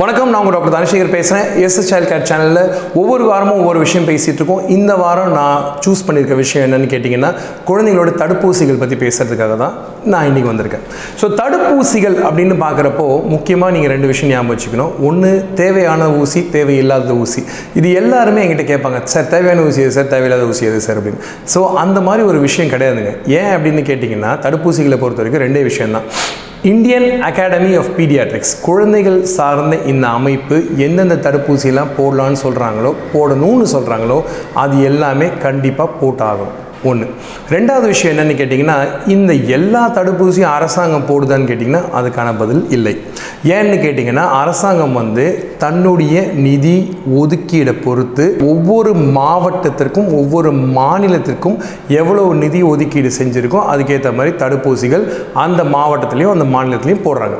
வணக்கம் நான் உங்கள் டாக்டர் தனசேகர் பேசுகிறேன் எஸ் சைல்ட் கேர் சேனலில் ஒவ்வொரு வாரமும் ஒவ்வொரு விஷயம் பேசிகிட்டு இருக்கோம். இந்த வாரம் நான் சூஸ் பண்ணியிருக்க விஷயம் என்னென்னு கேட்டிங்கன்னா குழந்தைங்களோட தடுப்பூசிகள் பற்றி பேசுகிறதுக்காக தான் நான் இன்றைக்கி வந்திருக்கேன். ஸோ தடுப்பூசிகள் அப்படின்னு பார்க்குறப்போ முக்கியமாக நீங்கள் ரெண்டு விஷயம் ஞாபகம் வச்சுக்கணும். ஒன்று தேவையான ஊசி தேவையில்லாத ஊசி. இது எல்லாருமே என்கிட்ட கேட்பாங்க சார் தேவையான ஊசி எது சார் தேவையில்லாத ஊசி எது சார் அப்படின்னு. ஸோ அந்த மாதிரி ஒரு விஷயம் கிடையாதுங்க. ஏன் அப்படின்னு கேட்டிங்கன்னா தடுப்பூசிகளை பொறுத்த வரைக்கும் ரெண்டே விஷயம்தான். இந்தியன் அகாடமி ஆஃப் பீடியாட்ரிக்ஸ் குழந்தைகள் சார்ந்த இந்த அமைப்பு எந்தெந்த தடுப்பூசியெல்லாம் போடலான்னு சொல்கிறாங்களோ போடணும்னு சொல்கிறாங்களோ அது எல்லாமே கண்டிப்பாக போட்டாகும். ஒன்று ரெண்டாவது விஷயம் என்னென்னு கேட்டிங்கன்னா இந்த எல்லா தடுப்பூசியும் அரசாங்கம் போடுதான்னு கேட்டிங்கன்னா அதுக்கான பதில் இல்லை. ஏன்னு கேட்டிங்கன்னா அரசாங்கம் வந்து தன்னுடைய நிதி ஒதுக்கீடை பொறுத்து ஒவ்வொரு மாவட்டத்திற்கும் ஒவ்வொரு மாநிலத்திற்கும் எவ்வளவு நிதி ஒதுக்கீடு செஞ்சுருக்கோ அதுக்கேற்ற மாதிரி தடுப்பூசிகள் அந்த மாவட்டத்துலேயும் அந்த மாநிலத்திலையும் போடுறாங்க.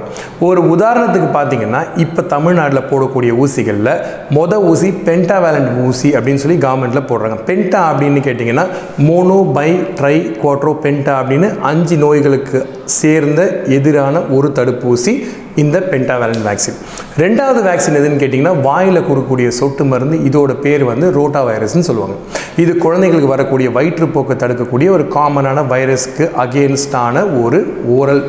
ஒரு உதாரணத்துக்கு பார்த்தீங்கன்னா இப்போ தமிழ்நாட்டில் போடக்கூடிய ஊசிகளில் மொத ஊசி பென்டாவேலண்ட் ஊசி அப்படின்னு சொல்லி கவர்மெண்ட்டில் போடுறாங்க. பென்டா அப்படின்னு கேட்டிங்கன்னா mono bi tri quadro penta அப்படின்னு அஞ்சு நோய்களுக்கு சேர்ந்த எதிரான ஒரு தடுப்பூசி இந்த பென்டாவேலன் வேக்சின் ரெண்டாவது வேக்சின் எதுன்னு கேட்டிங்கன்னா வாயில் கொடுக்கக்கூடிய சொட்டு மருந்து இதோட பேர் வந்து ரோட்டா வைரஸ்னு சொல்லுவாங்க. இது குழந்தைங்களுக்கு வரக்கூடிய வயிற்றுப்போக்கை தடுக்கக்கூடிய ஒரு காமனான வைரஸ்க்கு அகேன்ஸ்டான ஒரு ஓரல்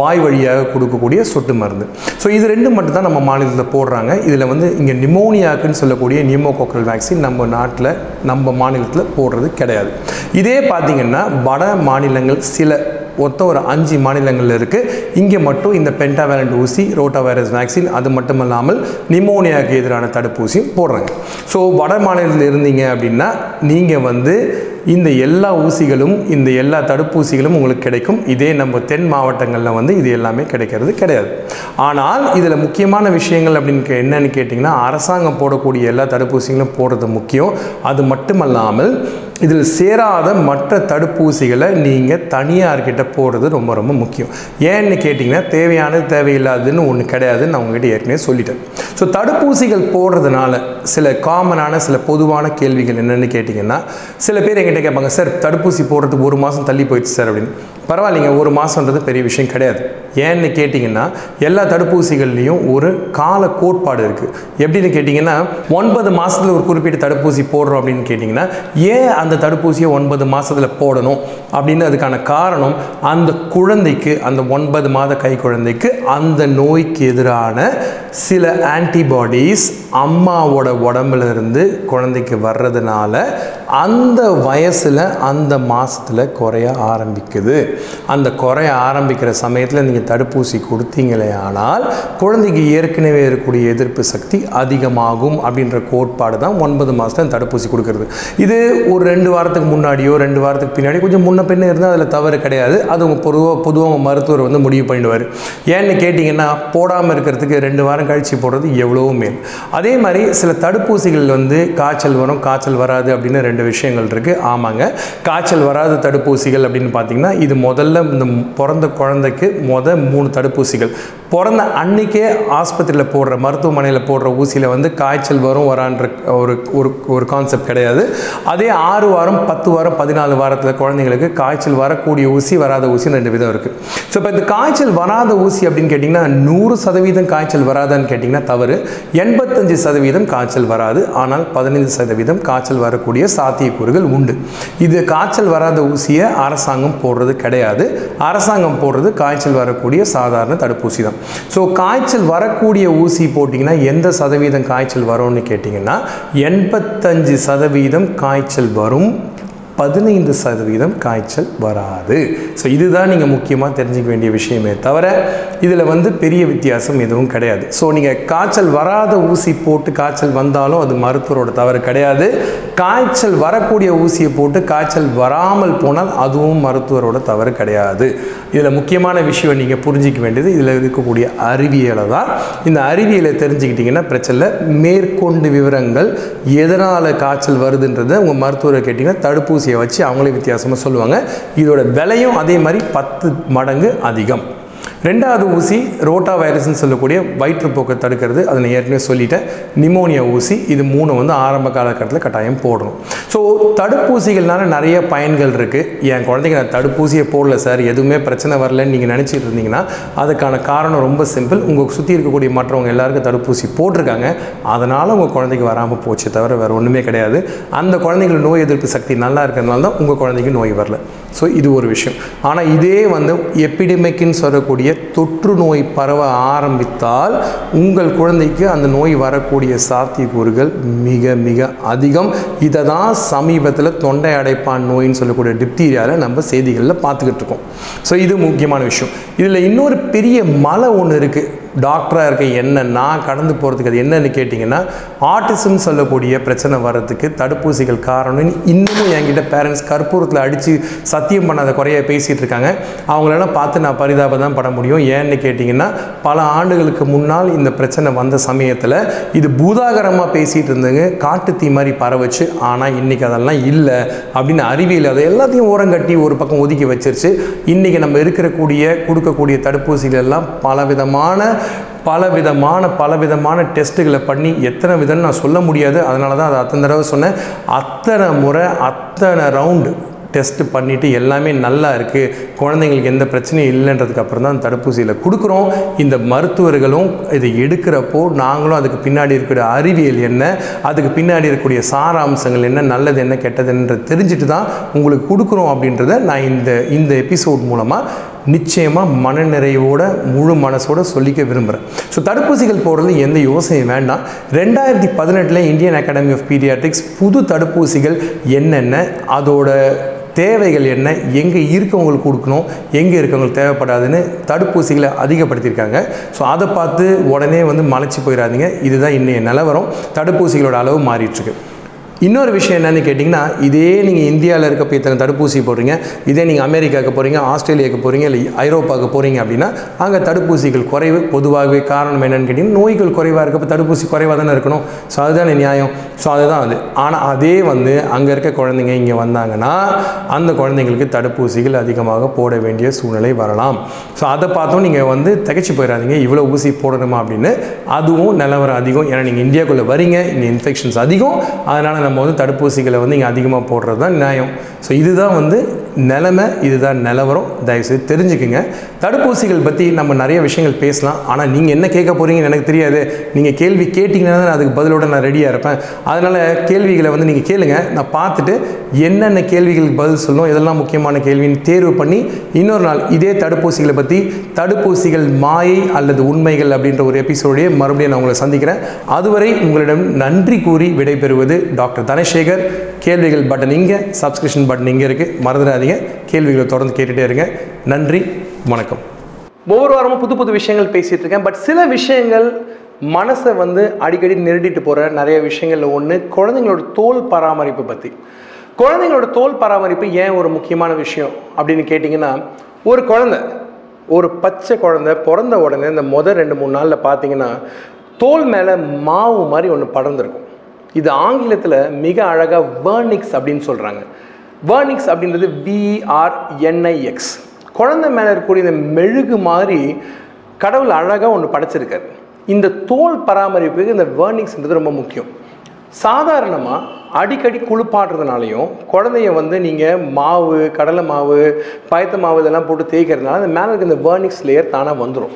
வாய் வழியாக கொடுக்கக்கூடிய சொட்டு மருந்து. ஸோ இது ரெண்டு மட்டும் தான் நம்ம மாநிலத்தில் போடுறாங்க. இதில் வந்து இங்கே நிமோனியாக்குன்னு சொல்லக்கூடிய நியூமோகோக்கல் வேக்சின் நம்ம நாட்டில் நம்ம மாநிலத்தில் போடுறது கிடையாது. இதே பார்த்திங்கன்னா வட மாநிலங்கள் சில ஒத்த ஒரு அஞ்சு மாநிலங்களில் இருக்குது இங்கே மட்டும் இந்த பென்டாவேலண்ட் ஊசி ரோட்டா வைரஸ் வேக்சின் அது மட்டும் இல்லாமல் நிமோனியாவுக்கு எதிரான தடுப்பூசியும் போடுறாங்க. ஸோ வட மாநிலத்தில் இருந்தீங்க அப்படின்னா நீங்கள் வந்து இந்த எல்லா ஊசிகளும் இந்த எல்லா தடுப்பூசிகளும் உங்களுக்கு கிடைக்கும். இதே நம்ம தென் மாவட்டங்களில் வந்து இது எல்லாமே கிடைக்கிறது கிடையாது. ஆனால் இதில் முக்கியமான விஷயங்கள் அப்படின்னு என்னன்னு கேட்டிங்கன்னா அரசாங்கம் போடக்கூடிய எல்லா தடுப்பூசிகளும் போடுறது முக்கியம். அது மட்டுமல்லாமல் இதில் சேராத மற்ற தடுப்பூசிகளை நீங்கள் தனியார்கிட்ட போடுறது ரொம்ப ரொம்ப முக்கியம். ஏன்னு கேட்டிங்கன்னா தேவையானது தேவையில்லாததுன்னு ஒன்று கிடையாதுன்னு நான் உங்ககிட்ட ஏற்கனவே சொல்லிட்டேன். ஸோ தடுப்பூசிகள் போடுறதுனால சில காமனான சில பொதுவான கேள்விகள் என்னென்னு கேட்டிங்கன்னா சில பேர் எங்கிட்ட கேட்பாங்க சார் தடுப்பூசி போடுறதுக்கு ஒரு மாதம் தள்ளி போயிடுச்சு சார் அப்படின்னு. பரவாயில்லைங்க ஒரு மாதன்றது பெரிய விஷயம் கிடையாது. ஏன்னு கேட்டிங்கன்னா எல்லா தடுப்பூசிகள்லேயும் ஒரு கால கோட்பாடு இருக்குது எப்படின்னு கேட்டிங்கன்னா ஒன்பது மாதத்தில் ஒரு குறிப்பிட்ட தடுப்பூசி போடுறோம் அப்படின்னு கேட்டிங்கன்னா ஏன் அந்த அந்த தடுப்பூசியை ஒன்பது மாதத்தில் போடணும். அப்படின்னு அதுக்கான காரணம் அந்த குழந்தைக்கு அந்த ஒன்பது மாத கை குழந்தைக்கு அந்த நோய்க்கு எதிரான சில ஆன்டிபாடிஸ் அம்மாவோட உடம்புல இருந்து குழந்தைக்கு வர்றதுனால அந்த வயசில் அந்த மாதத்தில் குறைய ஆரம்பிக்குது. அந்த குறைய ஆரம்பிக்கிற சமயத்தில் நீங்கள் தடுப்பூசி கொடுத்தீங்களே ஆனால் குழந்தைக்கு ஏற்கனவே இருக்கக்கூடிய எதிர்ப்பு சக்தி அதிகமாகும் அப்படின்ற கோட்பாடு தான் ஒன்பது மாதத்தில் தடுப்பூசி கொடுக்கறது. இது ஒரு ரெண்டு வாரத்துக்கு முன்னாடியோ ரெண்டு வாரத்துக்கு பின்னாடி கொஞ்சம் முன்ன பின்ன இருந்தால் அதில் தவறு கிடையாது. அது உங்கள் பொதுவாக பொதுவாக உங்கள் மருத்துவர் வந்து முடிவு பண்ணிடுவார். ஏன்னு கேட்டிங்கன்னா போடாமல் இருக்கிறதுக்கு ரெண்டு வாரம் கழிச்சு போடுறது எவ்வளோ மேல். அதே மாதிரி சில தடுப்பூசிகள் வந்து காய்ச்சல் வரும் காய்ச்சல் வராது அப்படின்னு ரெண்டு விஷயங்கள் இருக்குது ஆமாங்க. காய்ச்சல் வராத தடுப்பூசிகள் அப்படின்னு பார்த்தீங்கன்னா இது முதல்ல இந்த பிறந்த குழந்தைக்கு முத மூணு தடுப்பூசிகள். பிறந்த அன்னைக்கே ஆஸ்பத்திரியில் போடுற மருத்துவமனையில் போடுற ஊசியில் வந்து காய்ச்சல் வரும் வரான்ற ஒரு ஒரு ஒரு கான்செப்ட் கிடையாது. அதே ஆறு வாரம் பத்து வாரம் பதினாலு வாரத்தில் குழந்தைங்களுக்கு காய்ச்சல் வரக்கூடிய ஊசி வராத ஊசி ரெண்டு விதம் இருக்குது ஸோ இப்போ இந்த காய்ச்சல் வராத ஊசி அப்படின்னு கேட்டிங்கன்னா நூறு சதவீதம் காய்ச்சல் வராதான்னு கேட்டிங்கன்னா தவறு. எண்பத்தஞ்சு சதவீதம் காய்ச்சல் வராது. ஆனால் பதினைந்து சதவீதம் காய்ச்சல் வரக்கூடிய சாத்தியக்கூறுகள் உண்டு. இது காய்ச்சல் வராத ஊசியை அரசாங்கம் போடுறது கிடையாது. அரசாங்கம் போடுறது காய்ச்சல் வரக்கூடிய சாதாரண தடுப்பூசி தான் ஸோ காய்ச்சல் வரக்கூடிய ஊசி போட்டிங்கன்னா எந்த சதவீதம் காய்ச்சல் வரும்னு கேட்டிங்கன்னா எண்பத்தஞ்சு சதவீதம் காய்ச்சல் வரும். பதினைந்து சதவீதம் காய்ச்சல் வராது. ஸோ இதுதான் நீங்கள் முக்கியமாக தெரிஞ்சுக்க வேண்டிய விஷயமே தவிர இதில் வந்து பெரிய வித்தியாசம் எதுவும் கிடையாது. ஸோ நீங்கள் காய்ச்சல் வராத ஊசி போட்டு காய்ச்சல் வந்தாலும் அது மருத்துவரோட தவறு கிடையாது. காய்ச்சல் வரக்கூடிய ஊசியை போட்டு காய்ச்சல் வராமல் போனால் அதுவும் மருத்துவரோட தவறு கிடையாது. இதில் முக்கியமான விஷயம் நீங்கள் புரிஞ்சிக்க வேண்டியது இதில் இருக்கக்கூடிய அறிவியலை தான். இந்த அறிவியலை தெரிஞ்சுக்கிட்டிங்கன்னா பிரச்சனை இல்லை மேற்கொண்டு விவரங்கள் எதனால் காய்ச்சல் வருதுன்றதை உங்கள் மருத்துவரை கேட்டிங்கன்னா தடுப்பூசி ஊசியை வச்சு அவங்களே வித்தியாசமாக சொல்லுவாங்க. இதோட விலையும் அதே மாதிரி பத்து மடங்கு அதிகம். ரெண்டாவது ஊசி ரோட்டா வைரஸ்னு சொல்லக்கூடிய வயிற்றுப்போக்கை தடுக்கிறது. அதை நான் ஏற்கனவே சொல்லிட்டேன். நிமோனியா ஊசி இது மூணு வந்து ஆரம்ப காலகட்டத்தில் கட்டாயம் போடணும். ஸோ தடுப்பூசிகள்னால நிறைய பயன்கள் இருக்குது என் குழந்தைங்க நான் தடுப்பூசியை போடல சார். எதுவுமே பிரச்சனை வரலன்னு நீங்கள் நினச்சிட்டு இருந்தீங்கன்னா அதுக்கான காரணம் ரொம்ப சிம்பிள். உங்கள் சுற்றி இருக்கக்கூடிய மற்றவங்க எல்லாருக்கும் தடுப்பூசி போட்டிருக்காங்க. அதனால் உங்கள் குழந்தைக்கு வராமல் போச்சு தவிர வேறு ஒன்றுமே கிடையாது. அந்த குழந்தைங்களுக்கு நோய் எதிர்ப்பு சக்தி நல்லா இருக்கிறதுனால தான் உங்கள் குழந்தைக்கு நோய் வரல. ஸோ இது ஒரு விஷயம். ஆனால் இதே வந்து எப்பிடமிக்குன்னு சொல்லக்கூடிய தொற்று நோய் பரவ ஆரம்பித்தால் உங்கள் குழந்தைக்கு அந்த நோய் வரக்கூடிய சாத்தியக்கூறுகள் மிக மிக அதிகம். இதை தான் சமீபத்தில் தொண்டை அடைப்பான் நோயின்னு சொல்லக்கூடிய டிப்தீரியாவில் நம்ம செய்திகளில் பார்த்துக்கிட்டு இருக்கோம். ஸோ இது முக்கியமான விஷயம். இதில் இன்னொரு பெரிய மலை ஒன்று இருக்குது டாக்டராக இருக்க என்ன நான் கடந்து போகிறதுக்கு அது என்னன்னு கேட்டிங்கன்னா ஆர்டிசம் சொல்லக்கூடிய பிரச்சனை வர்றதுக்கு தடுப்பூசிகள் காரணம்னு இன்னமும் என்கிட்ட பேரண்ட்ஸ் கற்பூரத்தில் அடித்து சத்தியம் பண்ணாத குறைய பேசிகிட்டு இருக்காங்க. அவங்களெல்லாம் பார்த்து நான் பரிதாபம் தான் பட முடியும். ஏன்னு கேட்டிங்கன்னா பல ஆண்டுகளுக்கு முன்னால் இந்த பிரச்சனை வந்த சமயத்தில் இது பூதாகரமாக பேசிகிட்டு இருந்தவங்க காட்டு தீ மாதிரி பரவச்சு. ஆனால் இன்றைக்கி அதெல்லாம் இல்லை அப்படின்னு அறிவியல் அதை எல்லாத்தையும் ஓரங்கட்டி ஒரு பக்கம் ஒதுக்கி வச்சிருச்சு. இன்றைக்கி நம்ம இருக்கக்கூடிய கொடுக்கக்கூடிய தடுப்பூசிகள் எல்லாம் பலவிதமான பலவிதமான பலவிதமான டெஸ்ட்டுகளை பண்ணி எத்தனை விதம்னு நான் சொல்ல முடியாது. அதனால தான் அதை அத்தனை தடவை சொன்னேன். அத்தனை முறை அத்தனை ரவுண்டு டெஸ்ட்டு பண்ணிவிட்டு எல்லாமே நல்லா இருக்குது குழந்தைங்களுக்கு எந்த பிரச்சனையும் இல்லைன்றதுக்கு அப்புறம் தான் தடுப்பூசியில் கொடுக்குறோம். இந்த மருத்துவர்களும் இதை எடுக்கிறப்போ நாங்களும் அதுக்கு பின்னாடி இருக்கிற அறிவியல் என்ன அதுக்கு பின்னாடி இருக்கக்கூடிய சாராம்சங்கள் என்ன நல்லது என்ன கெட்டதுன்ற தெரிஞ்சுட்டு தான் உங்களுக்கு கொடுக்குறோம் அப்படின்றத நான் இந்த இந்த எபிசோட் மூலமாக நிச்சயமாக மனநிறைவோட முழு மனசோட சொல்லிக்க விரும்புகிறேன் ஸோ தடுப்பூசிகள் போடுறது எந்த யோசனையும் வேண்டாம். ரெண்டாயிரத்தி பதினெட்டில் இந்தியன் அகாடமி ஆஃப் பீடியாட்ரிக்ஸ் புது தடுப்பூசிகள் என்னென்ன அதோட தேவைகள் என்ன எங்கே இருக்கவங்களுக்கு கொடுக்கணும் எங்கே இருக்கவங்களுக்கு தேவைப்படாதுன்னு தடுப்பூசிகளை அதிகப்படுத்தியிருக்காங்க. ஸோ அதை பார்த்து உடனே வந்து மலைச்சி போயிடாதீங்க இதுதான் இன்றைய நிலவரம். தடுப்பூசிகளோட அளவு மாறிட்டுருக்கு இன்னொரு விஷயம் என்னன்னு கேட்டிங்கன்னா இதே நீங்கள் இந்தியாவில் இருக்க இத்தனை தடுப்பூசி போடுறீங்க இதே நீங்கள் அமெரிக்காவுக்கு போகிறீங்க ஆஸ்திரேலியாவுக்கு போகிறீங்க இல்லை ஐரோப்பாவுக்கு போகிறீங்க அப்படின்னா அங்கே தடுப்பூசிகள் குறைவு பொதுவாகவே காரணம் என்னென்னு கேட்டிங்கன்னா நோய்கள் குறைவாக இருக்கப்போ தடுப்பூசி குறைவாக தானே இருக்கணும். ஸோ அதுதானே நியாயம். ஸோ அதுதான் அது. ஆனால் அதே வந்து அங்கே இருக்க குழந்தைங்க இங்கே வந்தாங்கன்னா அந்த குழந்தைங்களுக்கு தடுப்பூசிகள் அதிகமாக போட வேண்டிய சூழ்நிலை வரலாம். ஸோ அதை பார்த்தோம் நீங்கள் வந்து திகைச்சு போயிடாதீங்க இவ்வளோ ஊசி போடணுமா அப்படின்னு. அதுவும் நிலவரம் அதிகம். ஏன்னா நீங்கள் இந்தியாவுக்குள்ளே வரீங்க இங்கே இன்ஃபெக்ஷன்ஸ் அதிகம். அதனால் நம்ம வந்து தடுப்பூசிகளை வந்து இங்கே அதிகமாக போடுறது தான் நியாயம். ஸோ இதுதான் வந்து நிலைமை இதுதான் நிலவரம் தயவுசெய்து தெரிஞ்சுக்குங்க. தடுப்பூசிகள் பற்றி நம்ம நிறைய விஷயங்கள் பேசலாம். ஆனால் நீங்கள் என்ன கேட்க போகிறீங்கன்னு எனக்கு தெரியாது. நீங்கள் கேள்வி கேட்டிங்கன்னா நான் அதுக்கு பதிலோட நான் ரெடியாக இருப்பேன். அதனால் கேள்விகளை வந்து நீங்கள் கேளுங்க. நான் பார்த்துட்டு என்னென்ன கேள்விகளுக்கு பதில் சொல்லணும் இதெல்லாம் முக்கியமான கேள்வின்னு தேர்வு பண்ணி இன்னொரு நாள் இதே தடுப்பூசிகளை பற்றி தடுப்பூசிகள் மாயை அல்லது உண்மைகள் அப்படின்ற ஒரு எபிசோடையே மறுபடியும் நான் உங்களை சந்திக்கிறேன். அதுவரை உங்களிடம் நன்றி கூறி விடைபெறுவது டாக்டர் தனசேகர் கேள்விகள் பட்டன் இங்கே சப்ஸ்கிரிப்ஷன் பட்டன் இங்கே இருக்குது மறந்துடாதீங்க. கேள்விகளை தொடர்ந்து கேட்டுகிட்டே இருங்க. நன்றி வணக்கம். ஒவ்வொரு வாரமும் புது புது விஷயங்கள் பேசிகிட்டு இருக்கேன். பட் சில விஷயங்கள் மனசை வந்து அடிக்கடி நெருடிட்டு போகிற நிறைய விஷயங்களில் ஒன்று குழந்தைங்களோட தோல் பராமரிப்பு பற்றி குழந்தைங்களோட தோல் பராமரிப்பு ஏன் ஒரு முக்கியமான விஷயம் அப்படின்னு கேட்டிங்கன்னா ஒரு குழந்தை ஒரு பச்சை குழந்தை பிறந்த உடனே இந்த முதல் ரெண்டு மூணு நாளில் பார்த்தீங்கன்னா தோல் மேலே மாவு மாதிரி ஒன்று படர்ந்துருக்கும். இது ஆங்கிலத்தில் மிக அழகாக வேர்னிக்ஸ் அப்படின்னு சொல்கிறாங்க வேர்னிக்ஸ் அப்படின்றது விஆர்என்ஐஎக்ஸ் குழந்தை மேலே இருக்கக்கூடிய இந்த மெழுகு மாதிரி கடவுள் அழகாக ஒன்று படைச்சிருக்காரு. இந்த தோல் பராமரிப்புக்கு இந்த வேர்னிக்ஸ்ன்றது ரொம்ப முக்கியம். சாதாரணமாக அடிக்கடி குளிப்பாடுறதுனாலையும் குழந்தைய வந்து நீங்கள் மாவு கடலை மாவு பயத்த மாவு இதெல்லாம் போட்டு தேய்க்கிறதுனால அந்த மேலே இருக்க இந்த வேர்னிக்ஸ் லேயர் தானாக வந்துடும்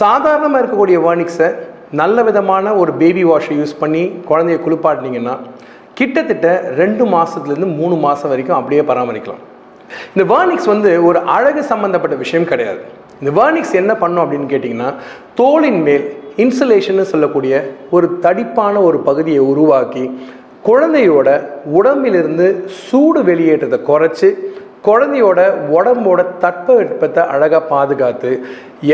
சாதாரணமாக இருக்கக்கூடிய வேர்னிக்ஸை நல்ல விதமான ஒரு பேபி வாஷை யூஸ் பண்ணி குழந்தைய குளிப்பாட்டினீங்கன்னா கிட்டத்தட்ட ரெண்டு மாதத்துலேருந்து மூணு மாதம் வரைக்கும் அப்படியே பராமரிக்கலாம். இந்த வேர்னிக்ஸ் வந்து ஒரு அழகு சம்மந்தப்பட்ட விஷயம் கிடையாது. இந்த வேர்னிக்ஸ் என்ன பண்ணும் அப்படின்னு கேட்டிங்கன்னா தோலின் மேல் இன்சுலேஷன் சொல்லக்கூடிய ஒரு தடிப்பான ஒரு பகுதியை உருவாக்கி குழந்தையோட உடம்பிலிருந்து சூடு வெளியேற்றத்தை குறைச்சி குழந்தையோட உடம்போட தட்பவெட்பத்தை அழகாக பாதுகாத்து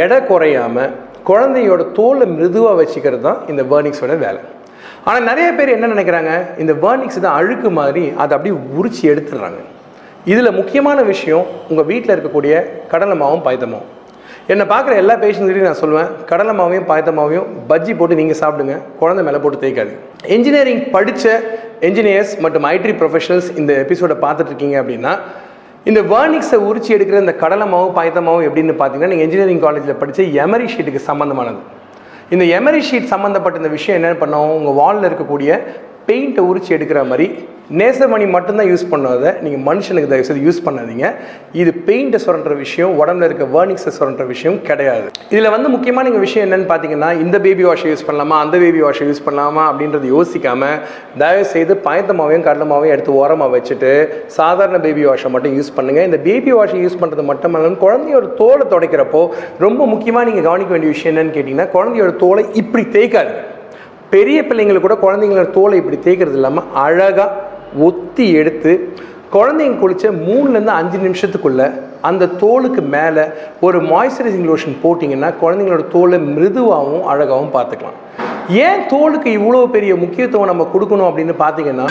எடை குறையாமல் குழந்தையோட தோலை மிருதுவாக வச்சுக்கிறது தான் இந்த வேர்னிக்ஸோட வேலை. ஆனால் நிறைய பேர் என்ன நினைக்கிறாங்க? இந்த வேர்னிக்ஸ் தான் அழுக்கு மாதிரி அதை அப்படியே உரிச்சு எடுத்துடுறாங்க. இதில் முக்கியமான விஷயம் உங்கள் வீட்டில் இருக்கக்கூடிய கடலை மாவும் பாய்த்தமாவும் என்னை பார்க்குற எல்லா பேஷண்ட்ஸ்கிட்டையும் நான் சொல்லுவேன் கடலை மாவையும் பாயத்த மாவையும் பஜ்ஜி போட்டு நீங்கள் சாப்பிடுங்க குழந்தை மேலே போட்டு தேய்க்காது. இன்ஜினியரிங் படித்த என்ஜினியர்ஸ் மற்றும் ஐடி ப்ரொஃபஷனல்ஸ் இந்த எபிசோடை பார்த்துட்டு இருக்கீங்க அப்படின்னா இந்த வேர்னிக்ஸை உரிச்சி எடுக்கிற இந்த கடலை மாவு பாயத்த மாவு எப்படின்னு பார்த்தீங்கன்னா நீங்கள் இன்ஜினியரிங் காலேஜில் படித்த எமரி ஷீட்டுக்கு சம்மந்தமானது இந்த எமரி ஷீட் சம்மந்தப்பட்ட இந்த விஷயம் என்ன பண்ணோம்? உங்கள் வாலில் இருக்கக்கூடிய பெயிண்ட்டை உரிச்சி எடுக்கிற மாதிரி நேசமணி மட்டும்தான் யூஸ் பண்ணாத நீங்கள் மனுஷனுக்கு தயவு செய்து யூஸ் பண்ணாதீங்க. இது பெயிண்ட்டை சுரண்டுற விஷயம் உடம்புல இருக்க வேர்னிக்ஸை சுரண்டுற விஷயம் கிடையாது. இதில் வந்து முக்கியமான நீங்கள் விஷயம் என்னென்னு பார்த்தீங்கன்னா இந்த பேபி வாஷை யூஸ் பண்ணலாமா அந்த பேபி வாஷை யூஸ் பண்ணலாமா அப்படின்றது யோசிக்காம தயவு செய்து பயத்தமாவையும் கடலமாவையும் எடுத்து ஓரமாக வச்சுட்டு சாதாரண பேபி வாஷை மட்டும் யூஸ் பண்ணுங்கள் இந்த பேபி வாஷை யூஸ் பண்ணுறது மட்டும் இல்லாமல் குழந்தையோட தோலை துடைக்கிறப்போ ரொம்ப முக்கியமாக நீங்கள் கவனிக்க வேண்டிய விஷயம் என்னென்னு கேட்டிங்கன்னா குழந்தையோட தோலை இப்படி தேய்க்காது பெரிய பிள்ளைங்களுக்கு கூட குழந்தைங்களோட தோலை இப்படி தேய்க்கிறது இல்லாமல் அழகாக ஒத்தி எடுத்து குழந்தைங்க குளித்த மூணுலேருந்து அஞ்சு நிமிஷத்துக்குள்ளே அந்த தோலுக்கு மேலே ஒரு மாய்ஸ்சரைசிங் லோஷன் போட்டிங்கன்னா குழந்தைங்களோட தோலை மிருதுவாகவும் அழகாகவும் பார்த்துக்கலாம். ஏன் தோலுக்கு இவ்வளோ பெரிய முக்கியத்துவம் நம்ம கொடுக்கணும் அப்படின்னு பார்த்தீங்கன்னா